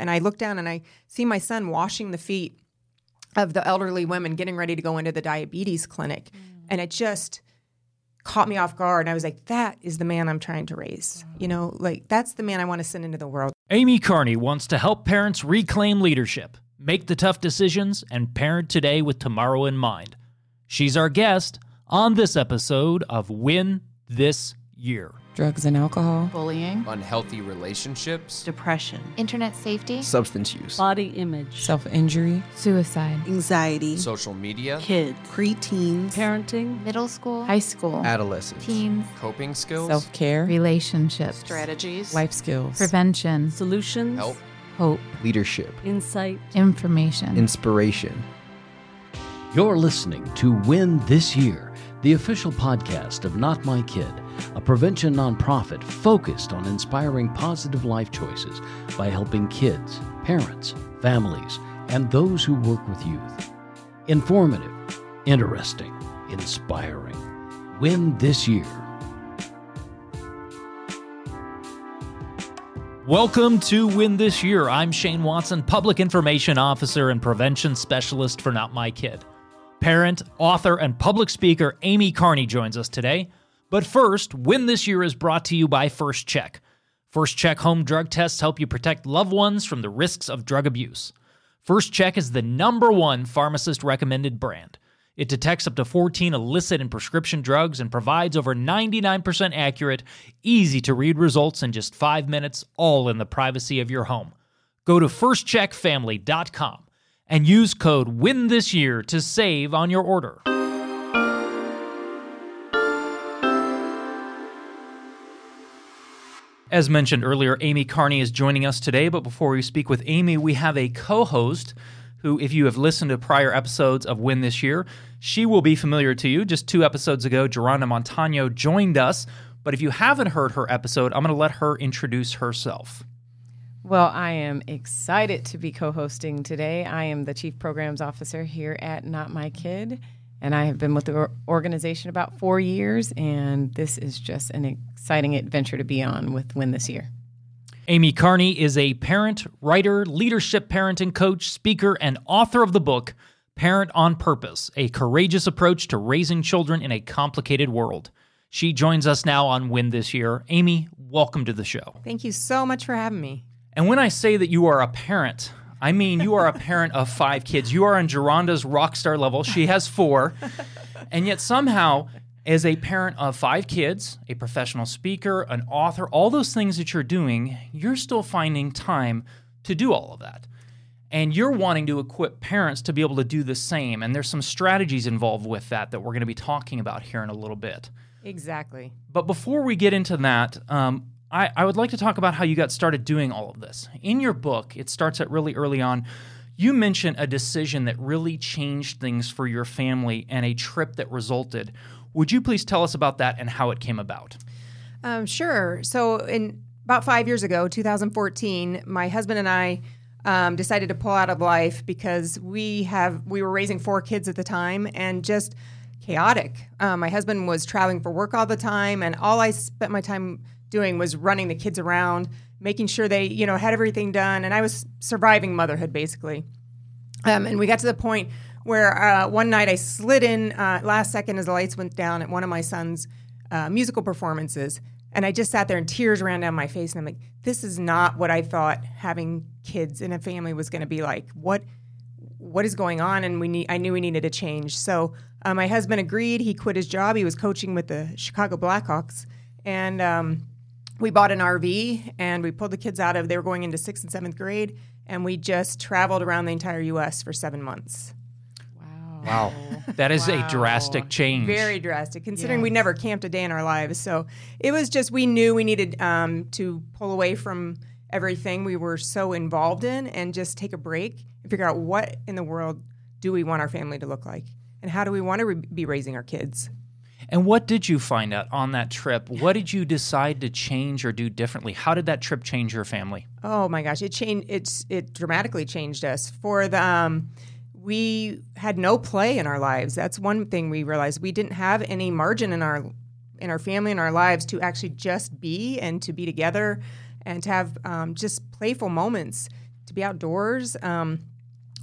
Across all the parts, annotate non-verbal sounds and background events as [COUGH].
And I look down and I see my son washing the feet of the elderly women getting ready to go into the diabetes clinic. Mm. And it just caught me off guard. And I was like, that is the man I'm trying to raise. You know, like that's the man I want to send into the world. Amy Carney wants to help parents reclaim leadership, make the tough decisions, and parent today with tomorrow in mind. She's our guest on this episode of Win This Year. Drugs and alcohol, bullying, unhealthy relationships, depression, internet safety, substance use, body image, self injury, suicide, anxiety, social media, kids, preteens, parenting, middle school, high school, adolescence, teens, coping skills, self care, relationships, strategies, life skills, prevention, solutions, help, hope, leadership, insight, information, inspiration. You're listening to Win This Year, the official podcast of Not My Kid, a prevention nonprofit focused on inspiring positive life choices by helping kids, parents, families, and those who work with youth. Informative, interesting, inspiring. Win This Year. Welcome to Win This Year. I'm Shane Watson, Public Information Officer and Prevention Specialist for Not My Kid. Parent, author, and public speaker Amy Carney joins us today. But first, Win This Year is brought to you by First Check. First Check home drug tests help you protect loved ones from the risks of drug abuse. First Check is the number one pharmacist recommended brand. It detects up to 14 illicit and prescription drugs and provides over 99% accurate, easy to read results in just five minutes, all in the privacy of your home. Go to firstcheckfamily.com and use code WIN this year to save on your order. As mentioned earlier, Amy Carney is joining us today, but before we speak with Amy, we have a co host who, if you have listened to prior episodes of Win This Year, she will be familiar to you. Just two episodes ago, Geronda Montano joined us. But if you haven't heard her episode, I'm going to let her introduce herself. Well, I am excited to be co hosting today. I am the Chief Programs Officer here at Not My Kid, and I have been with the organization about four years, and this is just an exciting adventure to be on with Win This Year. Amy Carney is a parent, writer, leadership parenting coach, speaker, and author of the book Parent on Purpose A Courageous Approach to Raising Children in a Complicated World. She joins us now on Win This Year. Amy, welcome to the show. Thank you so much for having me. And when I say that you are a parent, I mean you are a parent of five kids. You are on Geronda's rock star level. She has four. And yet somehow, as a parent of five kids, a professional speaker, an author, all those things that you're doing, you're still finding time to do all of that. And you're wanting to equip parents to be able to do the same. And there's some strategies involved with that that we're going to be talking about here in a little bit. Exactly. But before we get into that, um, I, I would like to talk about how you got started doing all of this. In your book, it starts at really early on. You mention a decision that really changed things for your family and a trip that resulted. Would you please tell us about that and how it came about? Um, sure. So, in about five years ago, 2014, my husband and I um, decided to pull out of life because we have we were raising four kids at the time and just chaotic. Um, my husband was traveling for work all the time, and all I spent my time doing was running the kids around, making sure they you know had everything done, and I was surviving motherhood basically. Um, and we got to the point where uh, one night I slid in uh, last second as the lights went down at one of my son's uh, musical performances. And I just sat there and tears ran down my face. And I'm like, this is not what I thought having kids in a family was going to be like. What what is going on? And we need, I knew we needed a change. So uh, my husband agreed. He quit his job. He was coaching with the Chicago Blackhawks. And um, we bought an RV and we pulled the kids out of, they were going into sixth and seventh grade. And we just traveled around the entire U.S. for seven months. Wow. Wow. That is wow. a drastic change. Very drastic, considering yes. we never camped a day in our lives. So it was just, we knew we needed um, to pull away from everything we were so involved in and just take a break and figure out what in the world do we want our family to look like? And how do we want to re- be raising our kids? And what did you find out on that trip? What did you decide to change or do differently? How did that trip change your family? Oh my gosh, it changed. It's it dramatically changed us. For the um, we had no play in our lives. That's one thing we realized. We didn't have any margin in our in our family and our lives to actually just be and to be together and to have um, just playful moments to be outdoors. Um,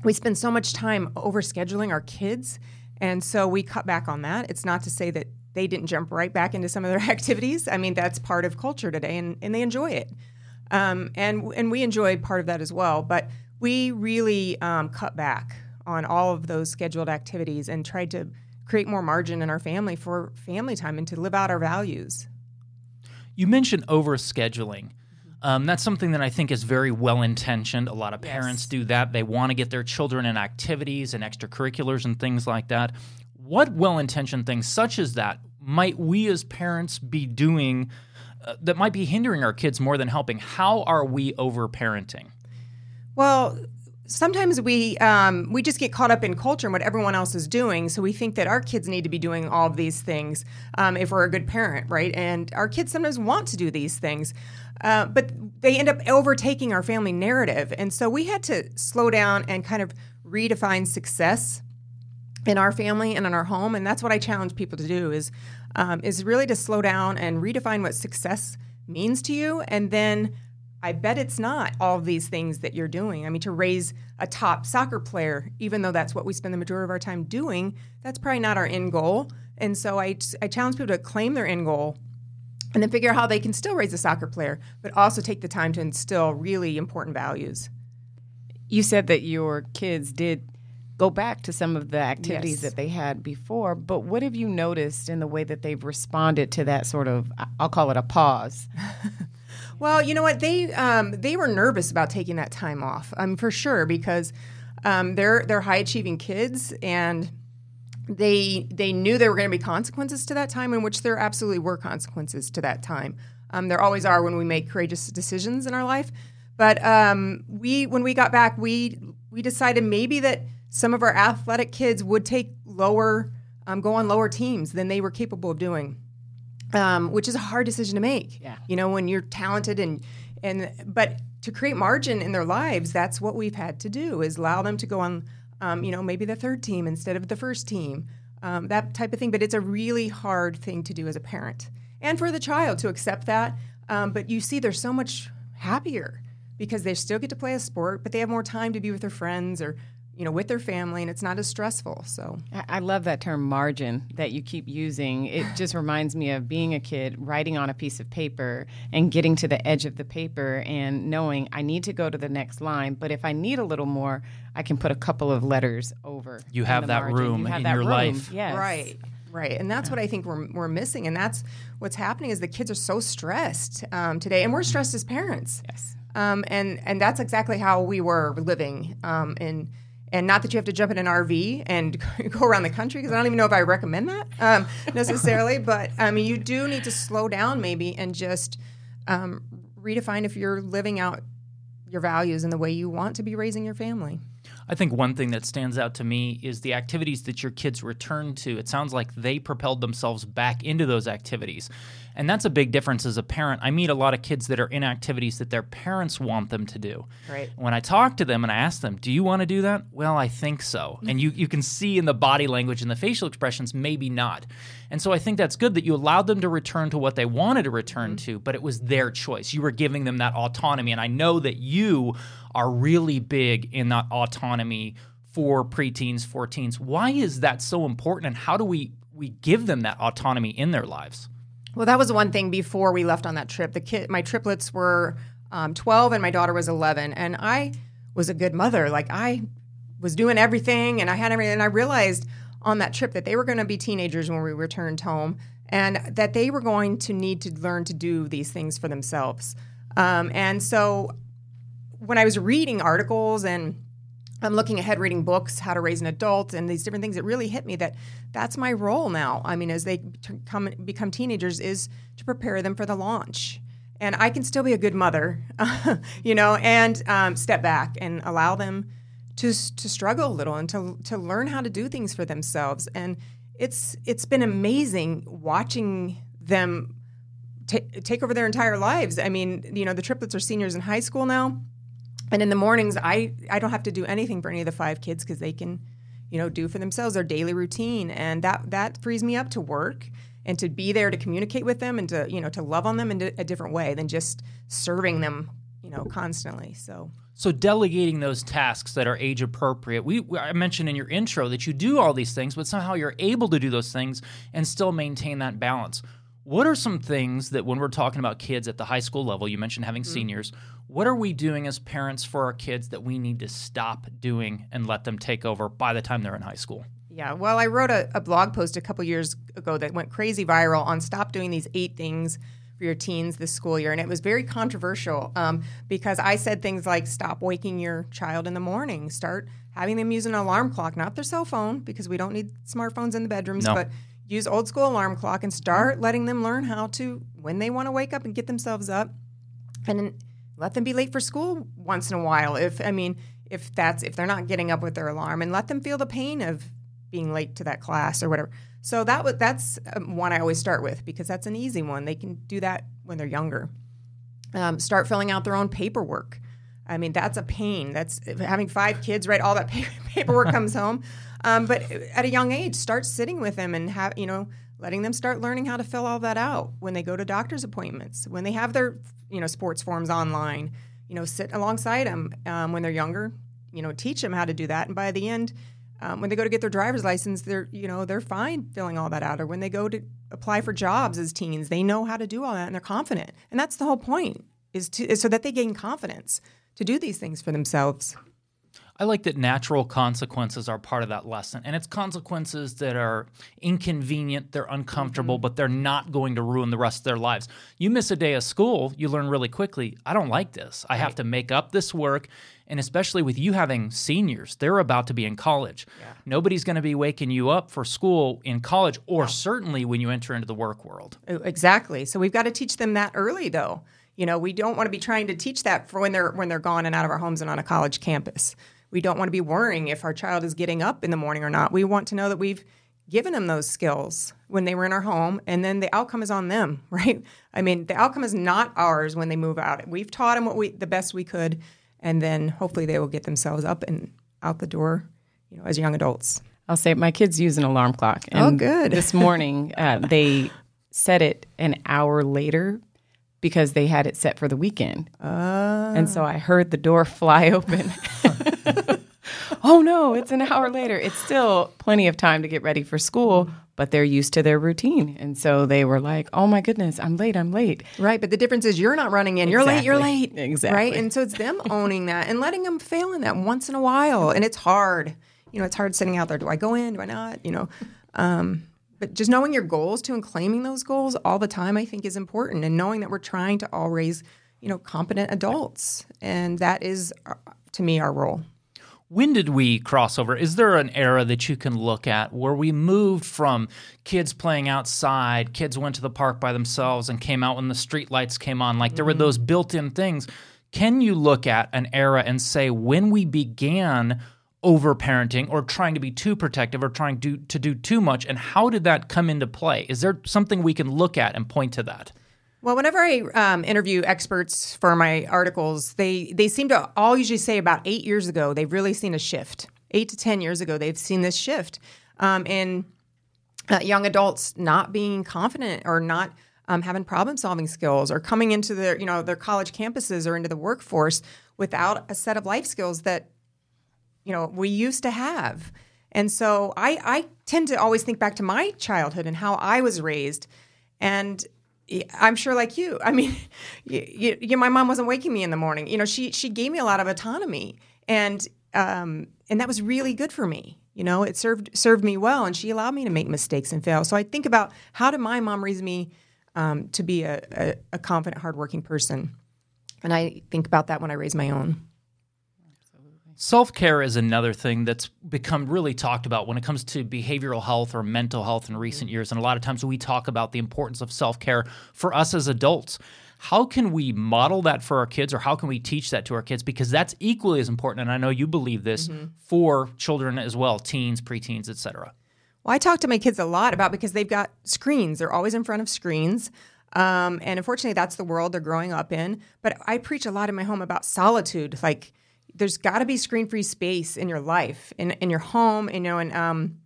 we spend so much time over scheduling our kids, and so we cut back on that. It's not to say that they didn't jump right back into some of their [LAUGHS] activities. I mean, that's part of culture today, and, and they enjoy it. Um, and and we enjoyed part of that as well. But we really um, cut back on all of those scheduled activities and tried to create more margin in our family for family time and to live out our values. You mentioned overscheduling. Um, that's something that I think is very well intentioned. A lot of parents do that. They want to get their children in activities and extracurriculars and things like that. What well intentioned things, such as that, might we as parents be doing uh, that might be hindering our kids more than helping? How are we overparenting? Well, sometimes we um, we just get caught up in culture and what everyone else is doing, so we think that our kids need to be doing all of these things um, if we're a good parent, right? And our kids sometimes want to do these things, uh, but they end up overtaking our family narrative, and so we had to slow down and kind of redefine success in our family and in our home, and that's what I challenge people to do is um, is really to slow down and redefine what success means to you, and then I bet it's not all these things that you're doing. I mean, to raise a top soccer player, even though that's what we spend the majority of our time doing, that's probably not our end goal. And so I, I challenge people to claim their end goal and then figure out how they can still raise a soccer player, but also take the time to instill really important values. You said that your kids did go back to some of the activities Yes. that they had before, but what have you noticed in the way that they've responded to that sort of, I'll call it a pause? [LAUGHS] Well, you know what? They um, they were nervous about taking that time off, um, for sure, because um, they're they're high achieving kids, and they they knew there were going to be consequences to that time, in which there absolutely were consequences to that time. Um, there always are when we make courageous decisions in our life. But um, we when we got back, we we decided maybe that some of our athletic kids would take lower, um, go on lower teams than they were capable of doing um, which is a hard decision to make. Yeah. You know, when you're talented and and but to create margin in their lives, that's what we've had to do is allow them to go on, um, you know, maybe the third team instead of the first team, um, that type of thing. But it's a really hard thing to do as a parent and for the child to accept that. Um, but you see, they're so much happier because they still get to play a sport, but they have more time to be with their friends or you know with their family, and it's not as stressful. So I I love that term margin that you keep using. It [SIGHS] just reminds me of being a kid, writing on a piece of paper and getting to the edge of the paper and knowing I need to go to the next line. But if I need a little more, I can put a couple of letters over. You have that margin. room You have in that your room. life. Yes. Right. Right. And that's what I think we're, we're missing. And that's what's happening is the kids are so stressed um, today. And we're stressed as parents. Yes. Um, and, and that's exactly how we were living. Um, and, and not that you have to jump in an RV and [LAUGHS] go around the country, because I don't even know if I recommend that um, [LAUGHS] necessarily. but I mean, you do need to slow down maybe and just um, redefine if you're living out your values and the way you want to be raising your family. I think one thing that stands out to me is the activities that your kids return to. It sounds like they propelled themselves back into those activities. And that's a big difference as a parent. I meet a lot of kids that are in activities that their parents want them to do. Right. When I talk to them and I ask them, Do you want to do that? Well, I think so. [LAUGHS] And you, you can see in the body language and the facial expressions, maybe not. And so I think that's good that you allowed them to return to what they wanted to return mm-hmm. to, but it was their choice. You were giving them that autonomy. And I know that you are really big in that autonomy for preteens, for teens. Why is that so important? And how do we, we give them that autonomy in their lives? Well, that was one thing before we left on that trip. The kid, my triplets were um, 12 and my daughter was 11, and I was a good mother. Like I was doing everything, and I had everything. And I realized on that trip that they were going to be teenagers when we returned home, and that they were going to need to learn to do these things for themselves. Um, and so, when I was reading articles and I'm looking ahead reading books, how to raise an adult, and these different things. It really hit me that that's my role now. I mean, as they t- come become teenagers, is to prepare them for the launch. And I can still be a good mother, [LAUGHS] you know, and um, step back and allow them to to struggle a little and to to learn how to do things for themselves. And it's it's been amazing watching them ta take over their entire lives. I mean, you know, the triplets are seniors in high school now and in the mornings i i don't have to do anything for any of the five kids because they can you know do for themselves their daily routine and that that frees me up to work and to be there to communicate with them and to you know to love on them in a different way than just serving them you know, constantly. So So delegating those tasks that are age appropriate. We I mentioned in your intro that you do all these things, but somehow you're able to do those things and still maintain that balance. What are some things that when we're talking about kids at the high school level, you mentioned having seniors, what are we doing as parents for our kids that we need to stop doing and let them take over by the time they're in high school? Yeah, well, I wrote a, a blog post a couple years ago that went crazy viral on stop doing these eight things for your teens this school year. And it was very controversial um, because I said things like stop waking your child in the morning, start having them use an alarm clock, not their cell phone, because we don't need smartphones in the bedrooms, No. but use old school alarm clock and start letting them learn how to, when they want to wake up and get themselves up, and let them be late for school once in a while if i mean if that's if they're not getting up with their alarm and let them feel the pain of being late to that class or whatever. So that was that's um, one i always start with because that's an easy one. They can do that when they're younger. Um, start filling out their own paperwork. I mean that's a pain. That's having five kids write all that pa- [LAUGHS] paperwork comes home um, but at a young age start sitting with them and have you know letting them start learning how to fill all that out. When they go to doctor's appointments when they have their you know sports forms online you know sit alongside them um, when they're younger you know teach them how to do that. And by the end um, when they go to get their driver's license they're you know they're fine filling all that out. Or when they go to apply for jobs as teens they know how to do all that and they're confident. And that's the whole point is to is so that they gain confidence to do these things for themselves I like that natural consequences are part of that lesson. And it's consequences that are inconvenient, they're uncomfortable, mm-hmm. but they're not going to ruin the rest of their lives. You miss a day of school, you learn really quickly, I don't like this. I have to make up this work. And especially with you having seniors, they're about to be in college. Nobody's going to be waking you up for school in college, or certainly when you enter into the work world. Exactly. So we've got to teach them that early, though. You know, we don't want to be trying to teach that for when they're when they're gone and out of our homes and on a college campus. We don't want to be worrying if our child is getting up in the morning or not. We want to know that we've given them those skills when they were in our home, and then the outcome is on them, [LAUGHS] right? I mean, the outcome is not ours when they move out. We've taught them what we the best we could, and then hopefully they will get themselves up and out the door, you know, as young adults. I'll say my kids use an alarm clock. and Oh, And good. This morning, uh, they [LAUGHS] set it an hour later because they had it set for the weekend. And so I heard the door [LAUGHS] fly open. [LAUGHS] oh no, it's an hour later. It's still plenty of time to get ready for school, but they're used to their routine. And so they were like, oh my goodness, I'm late, I'm late. Right, but the difference is you're not running in. You're late. You're late. Exactly. Exactly. Right, and so it's them [LAUGHS] owning that and letting them fail in that once in a while, and it's hard. You know, it's hard sitting out there. Do I go in? Do I not? You know, um, but just knowing your goals too and claiming those goals all the time, I think, is important. And knowing that we're trying to all raise, you know, competent adults, and that is, uh, to me, our role. When did we cross over? Is there an era that you can look at where we moved from kids playing outside, kids went to the park by themselves and came out when the street lights came on? Like there were those built in things. Can you look at an era and say when we began overparenting or trying to be too protective or trying to, to do too much, and how did that come into play? Is there something we can look at and point to that? Well, whenever I um, interview experts for my articles, they they seem to all usually say about eight years ago they've really seen a shift. Eight to ten years ago, they've seen this shift um, in uh, young adults not being confident or not um, having problem solving skills or coming into their you know their college campuses or into the workforce without a set of life skills that you know we used to have. And so I, I tend to always think back to my childhood and how I was raised, and I'm sure like you. I mean, [LAUGHS] you, you, my mom wasn't waking me in the morning. You know, she she gave me a lot of autonomy, and um, and that was really good for me. You know, it served served me well, and she allowed me to make mistakes and fail. So I think about how did my mom raise me um, to be a, a, a confident, hardworking person, and I think about that when I raise my own. Self care is another thing that's become really talked about when it comes to behavioral health or mental health in recent years. And a lot of times we talk about the importance of self care for us as adults. How can we model that for our kids or how can we teach that to our kids? Because that's equally as important. And I know you believe this for children as well, teens, preteens, et cetera. Well, I talk to my kids a lot about because they've got screens. They're always in front of screens. Um, and unfortunately, that's the world they're growing up in. But I preach a lot in my home about solitude. Like, there's got to be screen-free space in your life, in in your home, you know, and um,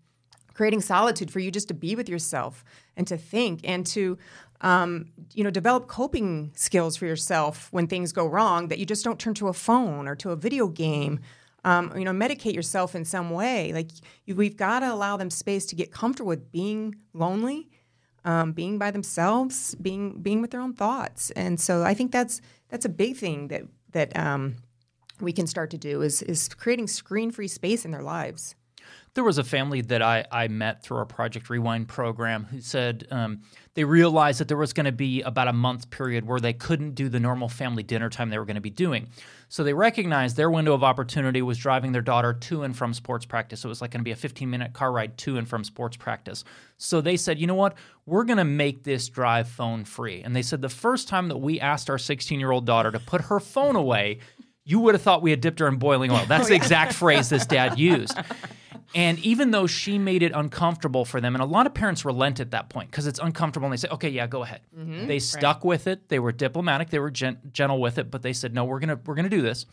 creating solitude for you just to be with yourself and to think and to Um, you know, develop coping skills for yourself when things go wrong. That you just don't turn to a phone or to a video game. Um, you know, medicate yourself in some way. Like you, we've got to allow them space to get comfortable with being lonely, um, being by themselves, being being with their own thoughts. And so I think that's that's a big thing that that um, we can start to do is is creating screen free space in their lives. There was a family that I, I met through our Project Rewind program who said um, they realized that there was going to be about a month period where they couldn't do the normal family dinner time they were going to be doing. So they recognized their window of opportunity was driving their daughter to and from sports practice. So it was like going to be a 15 minute car ride to and from sports practice. So they said, you know what? We're going to make this drive phone free. And they said the first time that we asked our 16 year old daughter to put her phone away, you would have thought we had dipped her in boiling oil. That's the [LAUGHS] oh, exact phrase this dad used. And even though she made it uncomfortable for them, and a lot of parents relent at that point because it's uncomfortable and they say, okay, yeah, go ahead. Mm-hmm. They stuck with it. They were diplomatic. They were gen- gentle with it, but they said, no, we're going to we're going to do this.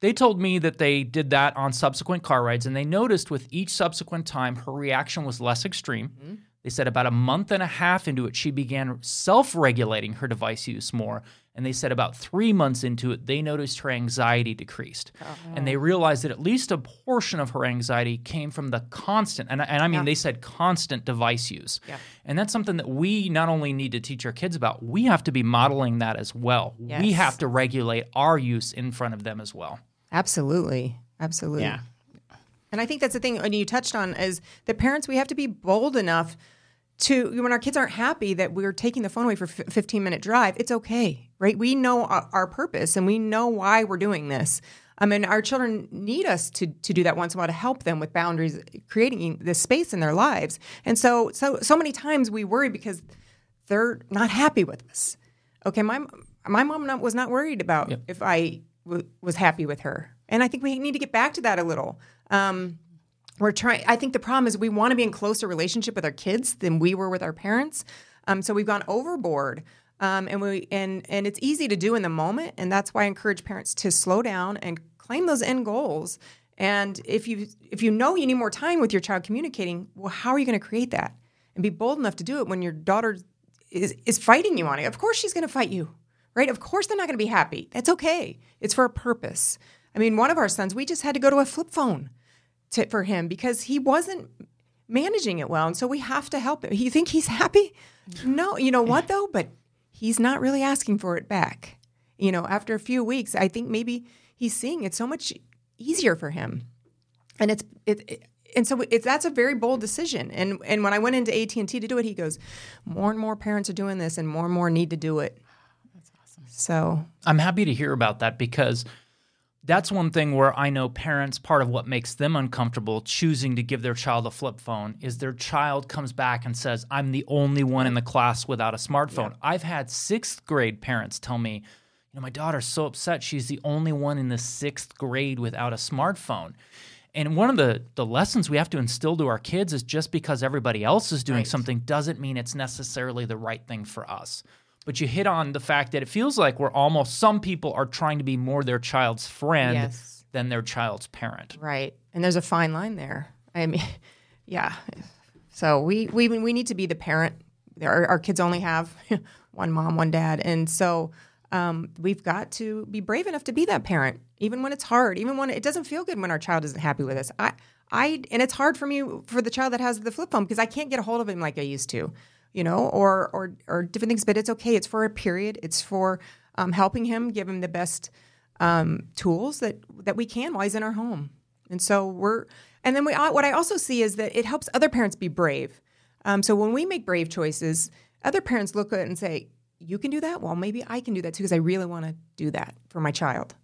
They told me that they did that on subsequent car rides, and they noticed with each subsequent time her reaction was less extreme. Mm-hmm. They said about a month and a half into it, she began self regulating her device use more. And they said about three months into it, they noticed her anxiety decreased. Uh-huh. And they realized that at least a portion of her anxiety came from the constant, and, I- and I mean, they said constant device use. And that's something that we not only need to teach our kids about, we have to be modeling that as well. We have to regulate our use in front of them as well. Absolutely, absolutely. Yeah. And I think that's the thing, and you touched on is the parents. We have to be bold enough to when our kids aren't happy that we're taking the phone away for a 15 minute drive. It's okay, right? We know our, purpose and we know why we're doing this. I mean, our children need us to to do that once in a while to help them with boundaries, creating this space in their lives. And so, so so many times we worry because they're not happy with us. Okay, my my mom not, was not worried about if I w- was happy with her, and I think we need to get back to that a little. Um, we're trying. I think the problem is we want to be in closer relationship with our kids than we were with our parents. Um, so we've gone overboard, um, and we and and it's easy to do in the moment, and that's why I encourage parents to slow down and claim those end goals. And if you if you know you need more time with your child communicating, well, how are you going to create that? And be bold enough to do it when your daughter is is fighting you on it. Of course, she's going to fight you, right? Of course, they're not going to be happy. That's okay. It's for a purpose. I mean, one of our sons, we just had to go to a flip phone to, for him because he wasn't managing it well. And so we have to help him. You think he's happy? No. You know what, though? But he's not really asking for it back. You know, after a few weeks, I think maybe he's seeing it's so much easier for him. And it's, it, it and so it's that's a very bold decision. And and when I went into AT and T to do it, he goes, more and more parents are doing this, and more and more need to do it. That's awesome. So I'm happy to hear about that because that's one thing where I know parents, part of what makes them uncomfortable choosing to give their child a flip phone is their child comes back and says, I'm the only one in the class without a smartphone. I've had sixth grade parents tell me, you know, my daughter's so upset she's the only one in the sixth grade without a smartphone. And one of the, the lessons we have to instill to our kids is just because everybody else is doing something doesn't mean it's necessarily the right thing for us. But you hit on the fact that it feels like we're almost, some people are trying to be more their child's friend Yes. than their child's parent. Right. And there's a fine line there. I mean, [LAUGHS] yeah. So we we we need to be the parent. Our, our kids only have [LAUGHS] one mom, one dad, and so um, we've got to be brave enough to be that parent, even when it's hard, even when it doesn't feel good when our child isn't happy with us. I I and it's hard for me for the child that has the flip phone because I can't get a hold of him like I used to, you know, or or or different things. But it's okay. It's for a period. It's for um, helping him, give him the best um, tools that that we can while he's in our home. And so we're, and then we, what I also see is that it helps other parents be brave. Um, so when we make brave choices, other parents look at it and say, "You can do that. Well, maybe I can do that too because I really want to do that for my child."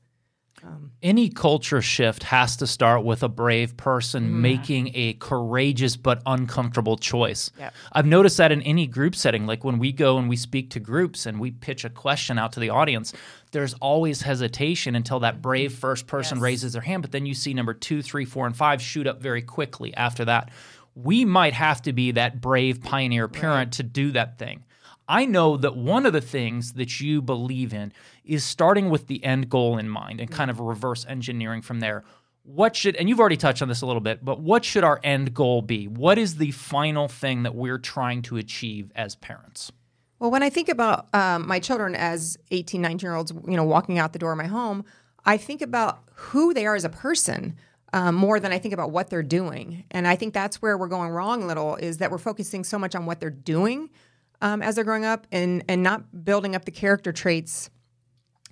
Any culture shift has to start with a brave person Mm. making a courageous but uncomfortable choice. Yep. I've noticed that in any group setting, like when we go and we speak to groups and we pitch a question out to the audience, there's always hesitation until that brave first person raises their hand. But then you see number two, three, four, and five shoot up very quickly after that. We might have to be that brave pioneer parent to do that thing. I know that one of the things that you believe in is starting with the end goal in mind and kind of reverse engineering from there. What should, and you've already touched on this a little bit, but what should our end goal be? What is the final thing that we're trying to achieve as parents? Well, when I think about um, my children as 18, 19 year olds, you know, walking out the door of my home, I think about who they are as a person um, more than I think about what they're doing. And I think that's where we're going wrong a little is that we're focusing so much on what they're doing um, as they're growing up and, and not building up the character traits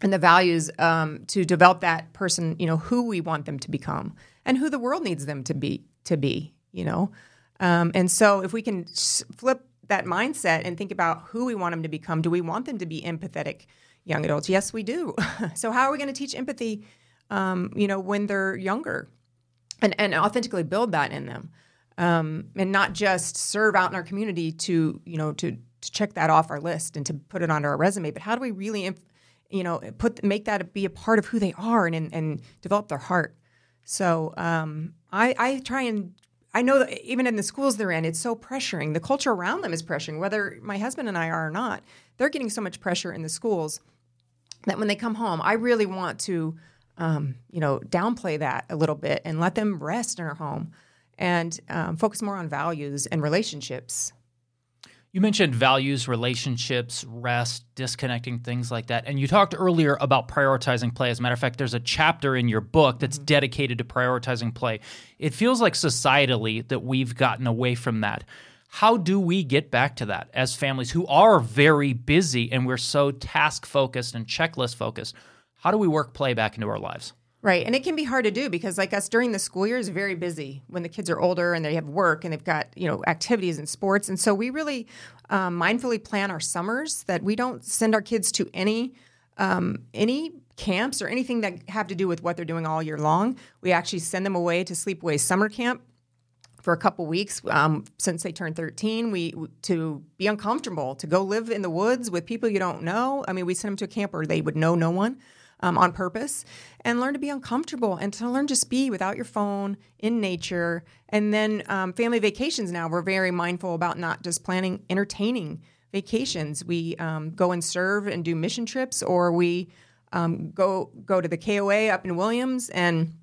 and the values um, to develop that person, you know, who we want them to become and who the world needs them to be, to be, you know. Um, and so if we can flip that mindset and think about who we want them to become, do we want them to be empathetic young adults? Yes, we do. [LAUGHS] so how are we going to teach empathy, um, you know, when they're younger and, and authentically build that in them? Um, and not just serve out in our community to, you know, to, to check that off our list and to put it onto our resume, but how do we really, em- you know, put make that be a part of who they are and and, and develop their heart? So um, I, I try and I know that even in the schools they're in, it's so pressuring. The culture around them is pressuring, whether my husband and I are or not. They're getting so much pressure in the schools that when they come home, I really want to, um, you know, downplay that a little bit and let them rest in our home and um, focus more on values and relationships. You mentioned values, relationships, rest, disconnecting, things like that. And you talked earlier about prioritizing play. As a matter of fact, there's a chapter in your book that's mm-hmm. dedicated to prioritizing play. It feels like societally that we've gotten away from that. How do we get back to that as families who are very busy and we're so task focused and checklist focused? How do we work play back into our lives? Right. And it can be hard to do because like us during the school year is very busy when the kids are older and they have work and they've got, you know, activities and sports. And so we really um, mindfully plan our summers that we don't send our kids to any um, any camps or anything that have to do with what they're doing all year long. We actually send them away to sleepaway summer camp for a couple weeks um, since they turned 13 we to be uncomfortable to go live in the woods with people you don't know i mean we sent them to a camp where they would know no one um, on purpose and learn to be uncomfortable and to learn just be without your phone in nature and then um, family vacations now we're very mindful about not just planning entertaining vacations we um, go and serve and do mission trips or we um, go go to the koa up in williams and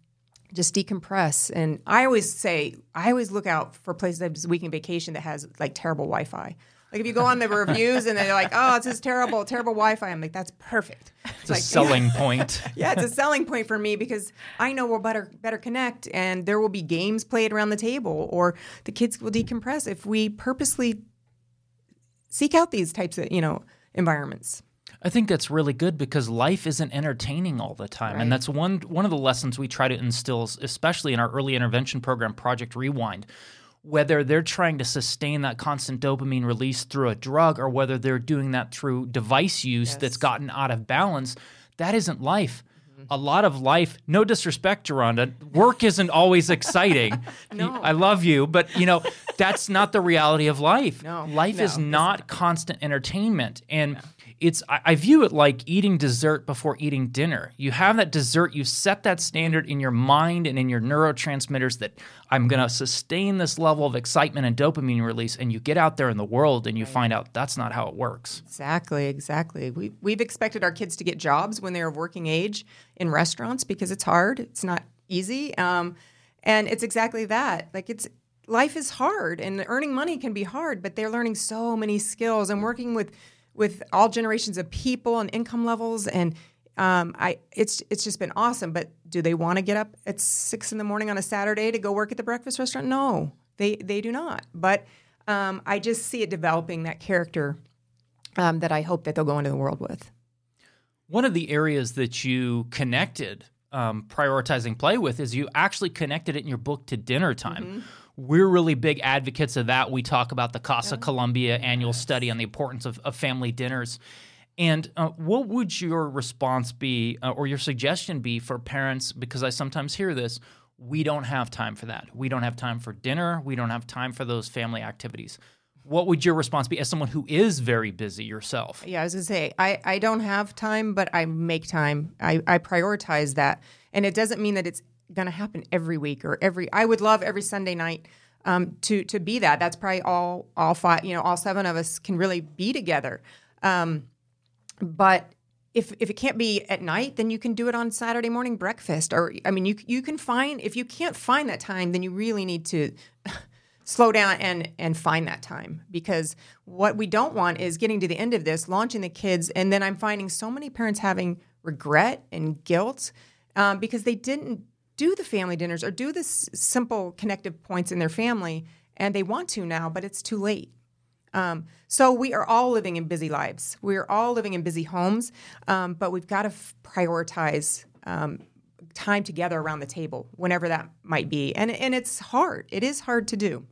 just decompress. And I always say, I always look out for places that have weekend vacation that has like terrible Wi-Fi. Like if you go on the reviews and they're like, "Oh, it's just terrible, terrible Wi-Fi," I'm like, "That's perfect." It's like a selling point. [LAUGHS] yeah, it's a selling point for me because I know we'll better better connect, and there will be games played around the table, or the kids will decompress if we purposely seek out these types of you know environments. I think that's really good because life isn't entertaining all the time, Right. and that's one one of the lessons we try to instill, especially in our early intervention program, Project Rewind. Whether they're trying to sustain that constant dopamine release through a drug, or whether they're doing that through device use that's gotten out of balance, that isn't life. Mm-hmm. A lot of life, no disrespect, Geronda, work isn't always exciting. [LAUGHS] No. I love you, but you know that's not the reality of life. No. life No, is it's not constant entertainment, and it's I, I view it like eating dessert before eating dinner. You have that dessert, you set that standard in your mind and in your neurotransmitters that I'm going to sustain this level of excitement and dopamine release, and you get out there in the world and you find out that's not how it works. Exactly, exactly. We we've expected our kids to get jobs when they're of working age in restaurants because it's hard. It's not easy, um, and it's exactly that. Like it's life is hard, and earning money can be hard, but they're learning so many skills and working with with all generations of people and income levels and. Um, I it's it's just been awesome, but do they want to get up at six in the morning on a Saturday to go work at the breakfast restaurant? No, they they do not. But um, I just see it developing that character um, that I hope that they'll go into the world with. One of the areas that you connected um, prioritizing play with is you actually connected it in your book to dinner time. We're really big advocates of that. We talk about the Casa Columbia annual study on the importance of, of family dinners. And uh, what would your response be, uh, or your suggestion be for parents? Because I sometimes hear this we don't have time for that. We don't have time for dinner. We don't have time for those family activities. What would your response be as someone who is very busy yourself? Yeah, I was gonna say I, I don't have time, but I make time. I, I prioritize that, and it doesn't mean that it's gonna happen every week or every. I would love every Sunday night um, to to be that. That's probably all all five. You know, all seven of us can really be together. Um, but if if it can't be at night, then you can do it on Saturday morning breakfast. Or I mean, you you can find if you can't find that time, then you really need to [LAUGHS] slow down and and find that time because what we don't want is getting to the end of this, launching the kids, and then I'm finding so many parents having regret and guilt um, because they didn't do the family dinners or do the s- simple connective points in their family, and they want to now, but it's too late. Um, so we are all living in busy lives. We are all living in busy homes, um, but we've got to f- prioritize um, time together around the table, whenever that might be. And and it's hard. It is hard to do.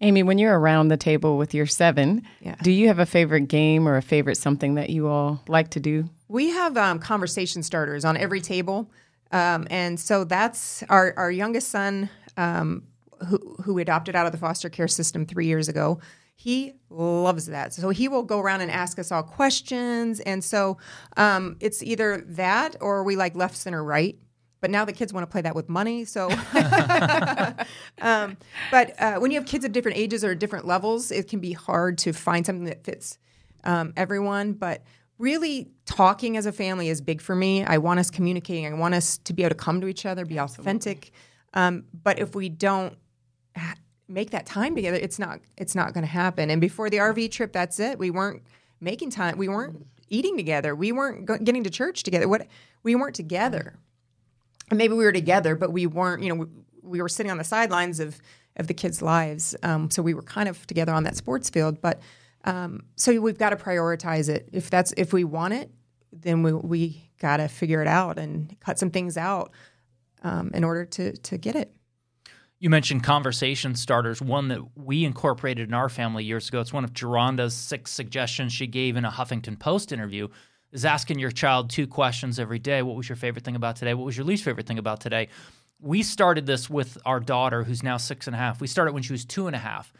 Amy, when you're around the table with your seven, Yeah. do you have a favorite game or a favorite something that you all like to do? We have um, conversation starters on every table, um, and so that's our our youngest son, um, who who we adopted out of the foster care system three years ago. He loves that, so he will go around and ask us all questions, and so um, it's either that or we like left, center, right. But now the kids want to play that with money, so. [LAUGHS] [LAUGHS] um, but uh, when you have kids of different ages or different levels, it can be hard to find something that fits um, everyone. But really, talking as a family is big for me. I want us communicating. I want us to be able to come to each other, be authentic. Um, but if we don't make that time together, it's not it's not going to happen. And before the RV trip, that's it. We weren't making time. We weren't eating together. We weren't go- getting to church together. What we weren't together. And maybe we were together, but we weren't. You know, we, we were sitting on the sidelines of of the kids' lives. Um, so we were kind of together on that sports field. But um, so we've got to prioritize it. If that's if we want it, then we we got to figure it out and cut some things out um, in order to to get it. You mentioned conversation starters, one that we incorporated in our family years ago. It's one of Geronda's six suggestions she gave in a Huffington Post interview. Is asking your child two questions every day. What was your favorite thing about today? What was your least favorite thing about today? We started this with our daughter, who's now six and a half. We started when she was two and a half.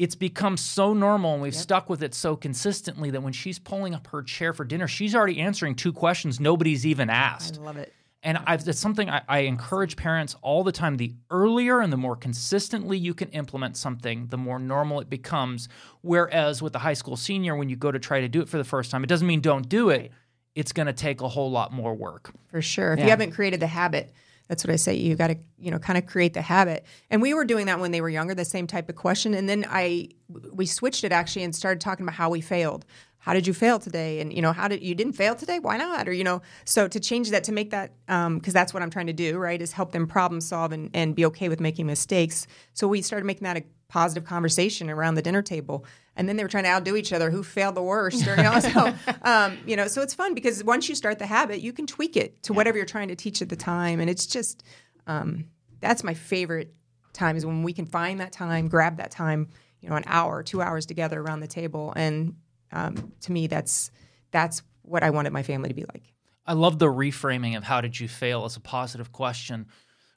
It's become so normal, and we've stuck with it so consistently that when she's pulling up her chair for dinner, she's already answering two questions nobody's even asked. I love it. And I've, it's something I, I encourage parents all the time. The earlier and the more consistently you can implement something, the more normal it becomes. Whereas with the high school senior, when you go to try to do it for the first time, it doesn't mean don't do it. It's going to take a whole lot more work. for sure. If Yeah. you haven't created the habit, that's what I say. You got to, you know, kind of create the habit. And we were doing that when they were younger, the same type of question. And then I, we switched it actually and started talking about how we failed. How did you fail today? And you know, how did you didn't fail today? Why not? Or you know, so to change that to make that um, because that's what I'm trying to do, right? Is help them problem solve and, and be okay with making mistakes. So we started making that a positive conversation around the dinner table. And then they were trying to outdo each other who failed the worst. Or, you know, [LAUGHS] so um, you know, so it's fun because once you start the habit, you can tweak it to whatever you're trying to teach at the time, and it's just um, that's my favorite time is when we can find that time, grab that time, you know, an hour, two hours together around the table, and um, to me, that's that's what I wanted my family to be like. I love the reframing of how did you fail as a positive question.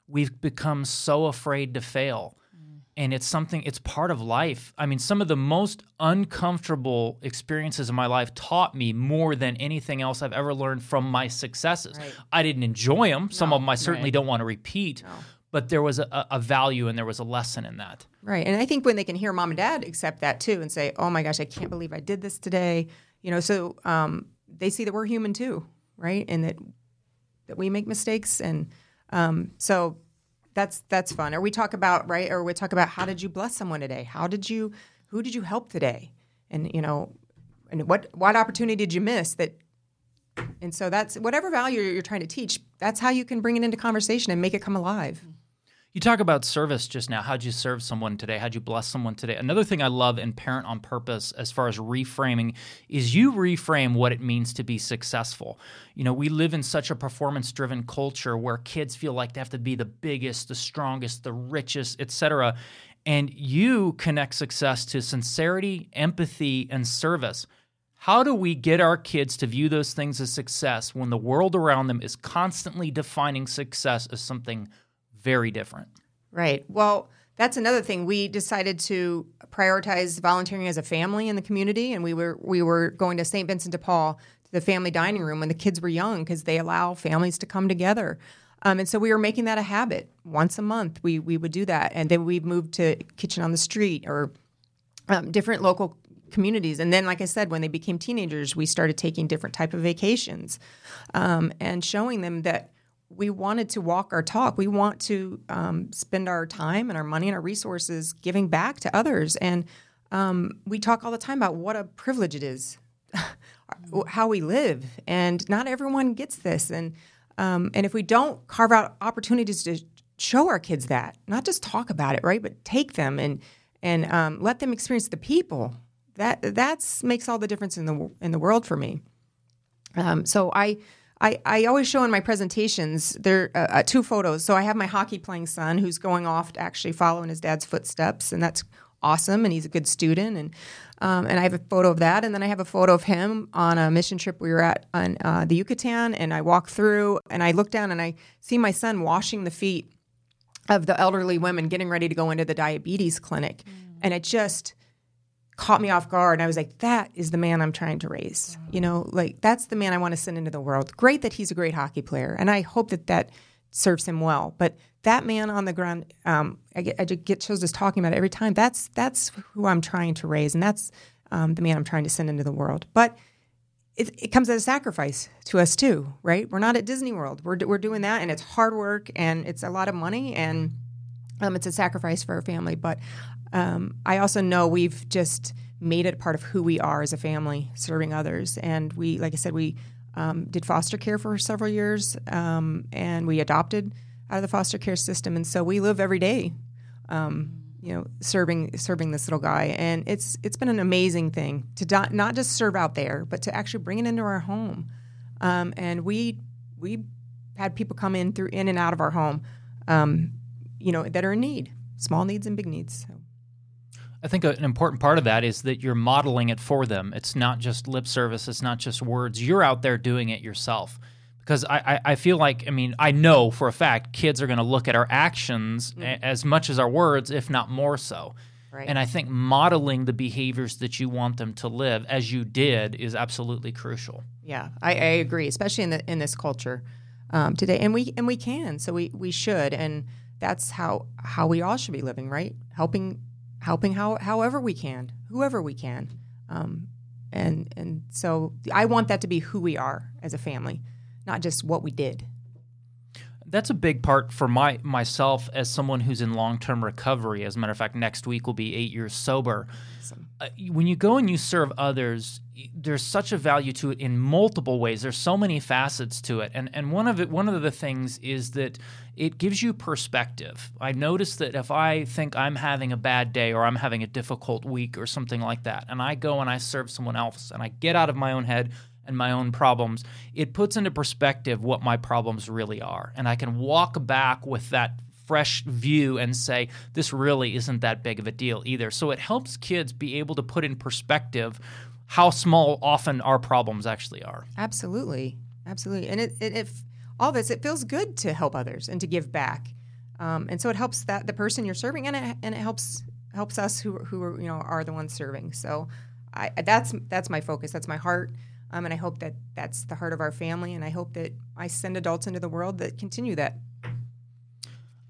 We've become so afraid to fail. And it's something, it's part of life. I mean, some of the most uncomfortable experiences in my life taught me more than anything else I've ever learned from my successes. I didn't enjoy them. Some of them I certainly don't want to repeat, but there was a, a value and there was a lesson in that. Right. And I think when they can hear mom and dad accept that too and say, oh my gosh, I can't believe I did this today, you know, so um, they see that we're human too, right? And that that we make mistakes. And um, so that's that's fun. Or we talk about, right? Or we talk about how did you bless someone today? How did you, who did you help today? And, you know, and what, what opportunity did you miss that and so that's whatever value you're trying to teach, that's how you can bring it into conversation and make it come alive. You talk about service just now. How'd you serve someone today? How'd you bless someone today? Another thing I love in Parent on Purpose, as far as reframing, is you reframe what it means to be successful. You know, we live in such a performance driven culture where kids feel like they have to be the biggest, the strongest, the richest, etc. And you connect success to sincerity, empathy, and service. How do we get our kids to view those things as success when the world around them is constantly defining success as something very different? Right. Well, that's another thing. We decided to prioritize volunteering as a family in the community, and we were we were going to St. Vincent de Paul to the family dining room when the kids were young because they allow families to come together. Um, and so we were making that a habit. Once a month, we we would do that, and then we moved to Kitchen on the Street or um, different local communities. And then, like I said, when they became teenagers, we started taking different type of vacations um, and showing them that we wanted to walk our talk. We want to um, spend our time and our money and our resources giving back to others. And um, we talk all the time about what a privilege it is, [LAUGHS] how we live, and not everyone gets this. And um, and if we don't carve out opportunities to show our kids that, not just talk about it, right, but take them and and um, let them experience the people. That that's makes all the difference in the in the world for me. Um, so I, I I always show in my presentations there uh, uh, two photos. So I have my hockey playing son who's going off to actually follow in his dad's footsteps, and that's awesome. And he's a good student, and um, and I have a photo of that, and then I have a photo of him on a mission trip we were at on uh, the Yucatan, and I walk through and I look down and I see my son washing the feet of the elderly women getting ready to go into the diabetes clinic, and it just caught me off guard. And I was like, that is the man I'm trying to raise. You know, like that's the man I want to send into the world. Great that he's a great hockey player. And I hope that that serves him well. But that man on the ground, um, I get, I get shows us talking about it every time. That's, that's who I'm trying to raise. And that's um, the man I'm trying to send into the world. But it, it comes at a sacrifice to us too, right? We're not at Disney World. We're, we're doing that and it's hard work and it's a lot of money and um, it's a sacrifice for our family. But um, I also know we've just made it part of who we are as a family, serving others. And we, like I said, we um, did foster care for several years, um, and we adopted out of the foster care system. And so we live every day, um, you know, serving serving this little guy. And it's it's been an amazing thing to do, not just serve out there, but to actually bring it into our home. Um, and we we had people come in through in and out of our home, um, you know, that are in need, small needs and big needs. So. I think an important part of that is that you're modeling it for them. It's not just lip service, it's not just words. You're out there doing it yourself. Because I, I, I feel like, I mean, I know for a fact kids are going to look at our actions a- as much as our words, if not more so. Right. And I think modeling the behaviors that you want them to live, as you did, is absolutely crucial. Yeah, I, I agree, especially in the in this culture um, today, and we and we can, so we we should, and that's how how we all should be living, right? Helping helping how however we can, whoever we can, um, and and so I want that to be who we are as a family, not just what we did. That's a big part for my myself as someone who's in long term recovery. As a matter of fact, next week will be eight years sober. Uh, Uh, when you go and you serve others, there's such a value to it in multiple ways. There's so many facets to it, and and one of it, one of the things is that it gives you perspective. I notice that if I think I'm having a bad day or I'm having a difficult week or something like that, and I go and I serve someone else, and I get out of my own head and my own problems, it puts into perspective what my problems really are. And I can walk back with that fresh view and say, this really isn't that big of a deal either. So it helps kids be able to put in perspective how small often our problems actually are. Absolutely, absolutely, and it, it if all this, it feels good to help others and to give back, um, and so it helps that the person you're serving, and it and it helps helps us who who are, you know are the ones serving. So, I that's that's my focus. That's my heart. Um, and I hope that that's the heart of our family, and I hope that I send adults into the world that continue that.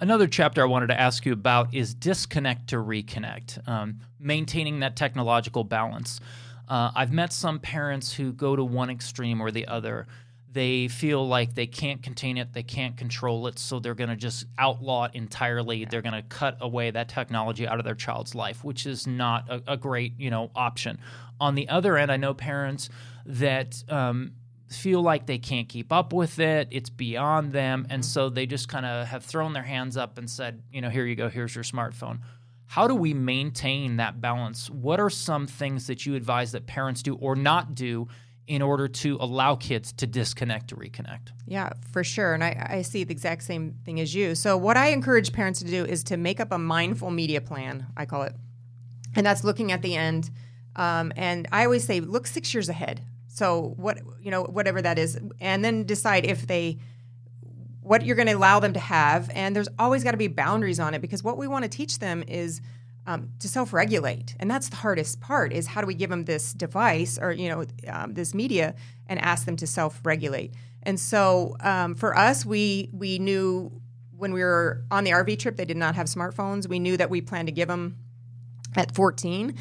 Another chapter I wanted to ask you about is disconnect to reconnect, um, maintaining that technological balance. Uh, I've met some parents who go to one extreme or the other. They feel like they can't contain it, they can't control it, so they're going to just outlaw it entirely. They're going to cut away that technology out of their child's life, which is not a, a great, you know, option. On the other end, I know parents that um, feel like they can't keep up with it. It's beyond them. And so they just kind of have thrown their hands up and said, you know, here you go, here's your smartphone. How do we maintain that balance? What are some things that you advise that parents do or not do in order to allow kids to disconnect to reconnect? Yeah, for sure. And I, I see the exact same thing as you. So, what I encourage parents to do is to make up a mindful media plan, I call it. And that's looking at the end. Um, and I always say, look six years ahead. So, what, you know, whatever that is, and then decide if they, what you're going to allow them to have. And there's always got to be boundaries on it because what we want to teach them is um, to self-regulate, and that's the hardest part. Is how do we give them this device or you know um, this media and ask them to self-regulate? And so um, for us, we we knew when we were on the RV trip, they did not have smartphones. We knew that we planned to give them at 14.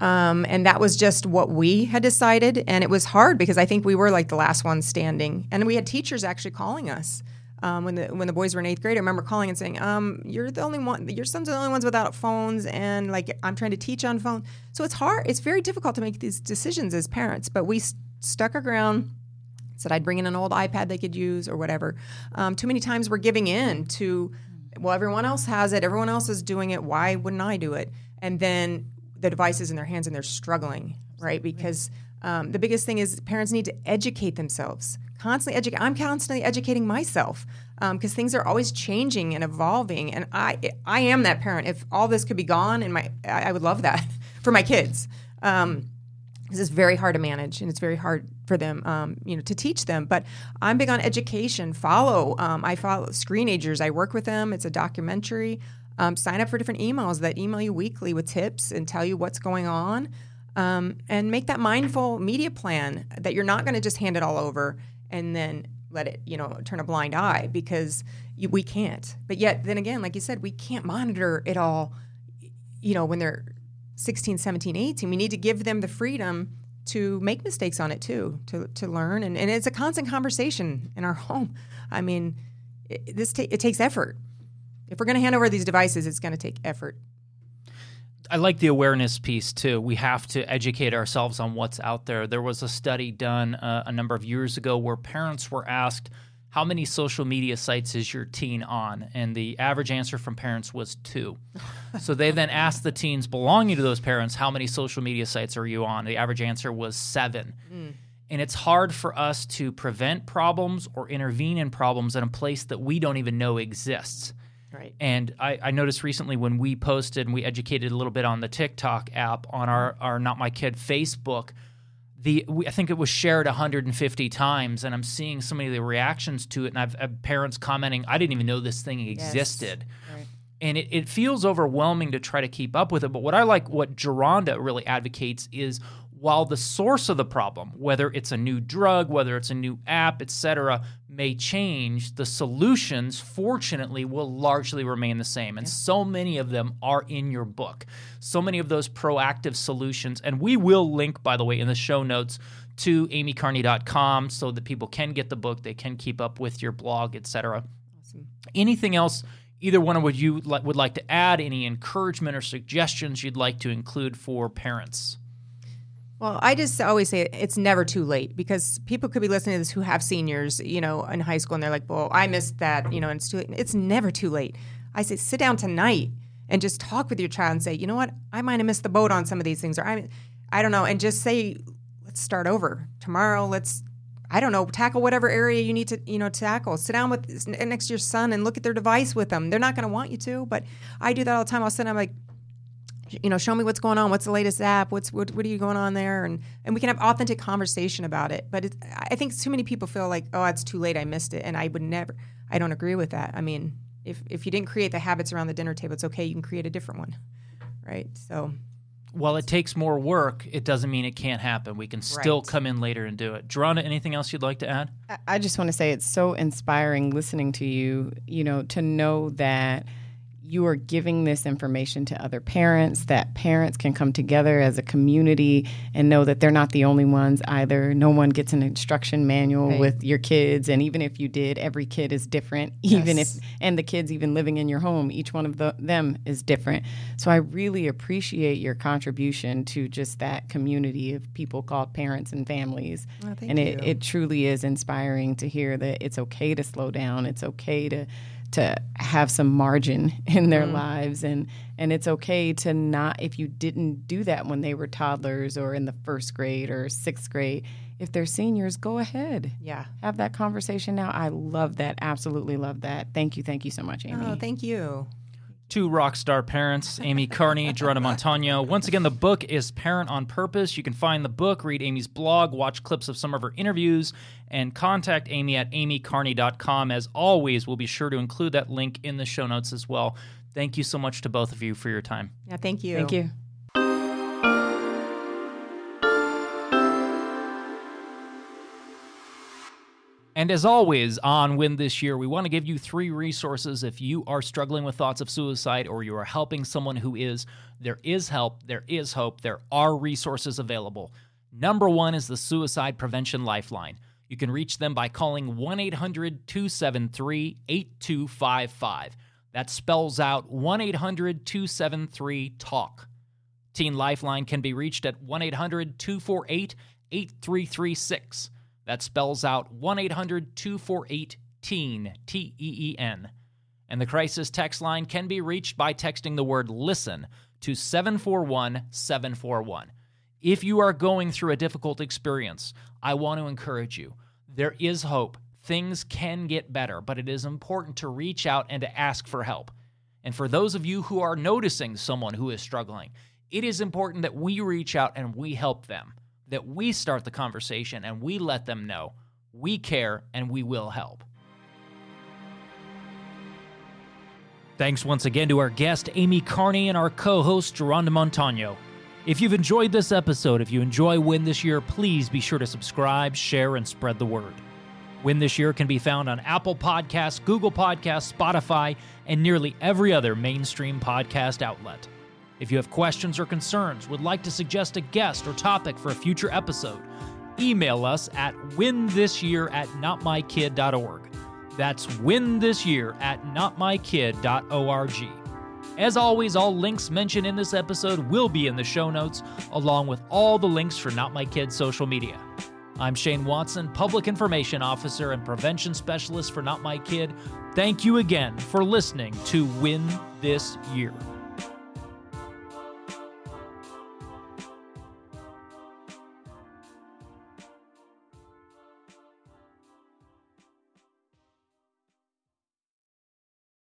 Um, and that was just what we had decided. And it was hard because I think we were like the last ones standing. And we had teachers actually calling us Um, when the when the boys were in eighth grade, I remember calling and saying, um, "You're the only one. Your sons are the only ones without phones, and like I'm trying to teach on phone. So it's hard. It's very difficult to make these decisions as parents. But we st- stuck our ground said I'd bring in an old iPad they could use or whatever. Um, too many times we're giving in to, well, everyone else has it, everyone else is doing it. Why wouldn't I do it? And then the device is in their hands and they're struggling, right? Because um, the biggest thing is parents need to educate themselves. Constantly educate. I'm constantly educating myself because things are always changing and evolving. And I, I am that parent. If all this could be gone, and my, I, I would love that [LAUGHS] for my kids. Um, this is very hard to manage and it's very hard for them um, you know to teach them but i'm big on education follow um, i follow screenagers i work with them it's a documentary um, sign up for different emails that email you weekly with tips and tell you what's going on um, and make that mindful media plan that you're not going to just hand it all over and then let it you know turn a blind eye because you, we can't but yet then again like you said we can't monitor it all you know when they're 16, 17, 18. We need to give them the freedom to make mistakes on it too, to, to learn. And, and it's a constant conversation in our [LAUGHS] home. I mean, it, this ta- it takes effort. If we're going to hand over these devices, it's going to take effort. I like the awareness piece too. We have to educate ourselves on what's out there. There was a study done uh, a number of years ago where parents were asked, How many social media sites is your teen on? And the average answer from parents was two. [LAUGHS] so they then asked the teens belonging to those parents, How many social media sites are you on? The average answer was seven. And it's hard for us to prevent problems or intervene in problems in a place that we don't even know exists. Right. And I, I noticed recently when we posted and we educated a little bit on the TikTok app on our, mm-hmm. our Not My Kid Facebook, the we, I think it was shared 150 times, and I'm seeing so many of the reactions to it, and I've, I've parents commenting, "I didn't even know this thing existed." Right. and it, it feels overwhelming to try to keep up with it. But what I like, what Geronda really advocates is while the source of the problem, whether it's a new drug, whether it's a new app, etc., may change, the solutions, fortunately, will largely remain the same. And so many of them are in your book. So many of those proactive solutions. And we will link, by the way, in the show notes to amycarney.com so that people can get the book, they can keep up with your blog, et etc. Anything else either one of you would like to add? Any encouragement or suggestions you'd like to include for parents? Well, I just always say it's never too late because people could be listening to this who have seniors, you know, in high school, and they're like, "Well, I missed that," you know, and it's too late. It's never too late. I say, sit down tonight and just talk with your child and say, "You know what? I might have missed the boat on some of these things, or I, I don't know," and just say, "Let's start over tomorrow. Let's." I don't know, tackle whatever area you need to, you know, tackle. Sit down with next to your son and look at their device with them. They're not going to want you to, but I do that all the time. I'll sit down, I'm like, you know, show me what's going on. What's the latest app? What's what, what are you going on there? And and we can have authentic conversation about it. But it, I think too many people feel like, oh, it's too late. I missed it, and I would never. I don't agree with that. I mean, if if you didn't create the habits around the dinner table, it's okay. You can create a different one, right? So While it takes more work, it doesn't mean it can't happen. We can still Right. come in later and do it. Geronda, anything else you'd like to add? I- I just want to say it's so inspiring listening to you, you know, to know that you are giving this information to other parents, that parents can come together as a community and know that they're not the only ones either. No one gets an instruction manual Right. with your kids. And even if you did, every kid is different, [LAUGHS] even Yes. if, and the kids even living in your home, each one of the, them is different. So I really appreciate your contribution to just that community of people called parents and families. Oh, and it, it truly is inspiring to hear that it's okay to slow down. It's okay to to have some margin [LAUGHS] in their mm. lives. And and it's okay to not if you didn't do that when they were toddlers or in the first grade or sixth grade if they're seniors go ahead. Yeah. have that conversation now. I love that. Absolutely love that. Thank you. Thank you so much amy. Oh, thank you. Two rock star parents, Amy Carney, [LAUGHS] Geronda Montano. Once again, the book is Parent on Purpose. You can find the book, read Amy's blog, watch clips of some of her interviews, and contact Amy at amycarney.com. As always, we'll be sure to include that link in the show notes as well. Thank you so much to both of you for your time. Yeah, thank you. thank you And as always, on Win This Year, we want to give you three resources if you are struggling with thoughts of suicide or you are helping someone who is. There is help, there is hope, there are resources available. Number one is the Suicide Prevention Lifeline. You can reach them by calling 1 800 273 8255. That spells out 1 800 273 TALK. Teen Lifeline can be reached at 1 800 248 8336. That spells out 1 800 248 TEEN, T E E N. And the crisis text line can be reached by texting the word LISTEN to 741 741. If you are going through a difficult experience, I want to encourage you. There is hope. Things can get better, but it is important to reach out and to ask for help. And for those of you who are noticing someone who is struggling, it is important that we reach out and we help them, that we start the conversation and we let them know we care and we will help. Thanks once again to our guest, Amy Carney, and our co host, Geronda Montano. If you've enjoyed this episode, if you enjoy Win This Year, please be sure to subscribe, share, and spread the word. Win This Year can be found on Apple Podcasts, Google Podcasts, Spotify, and nearly every other mainstream podcast outlet. If you have questions or concerns, would like to suggest a guest or topic for a future episode, email us at winthisyear at notmykid.org. That's win this year at notmykid.org. As always, all links mentioned in this episode will be in the show notes, along with all the links for Not My Kid social media. I'm Shane Watson, Public Information Officer and Prevention Specialist for Not My Kid. Thank you again for listening to Win This Year.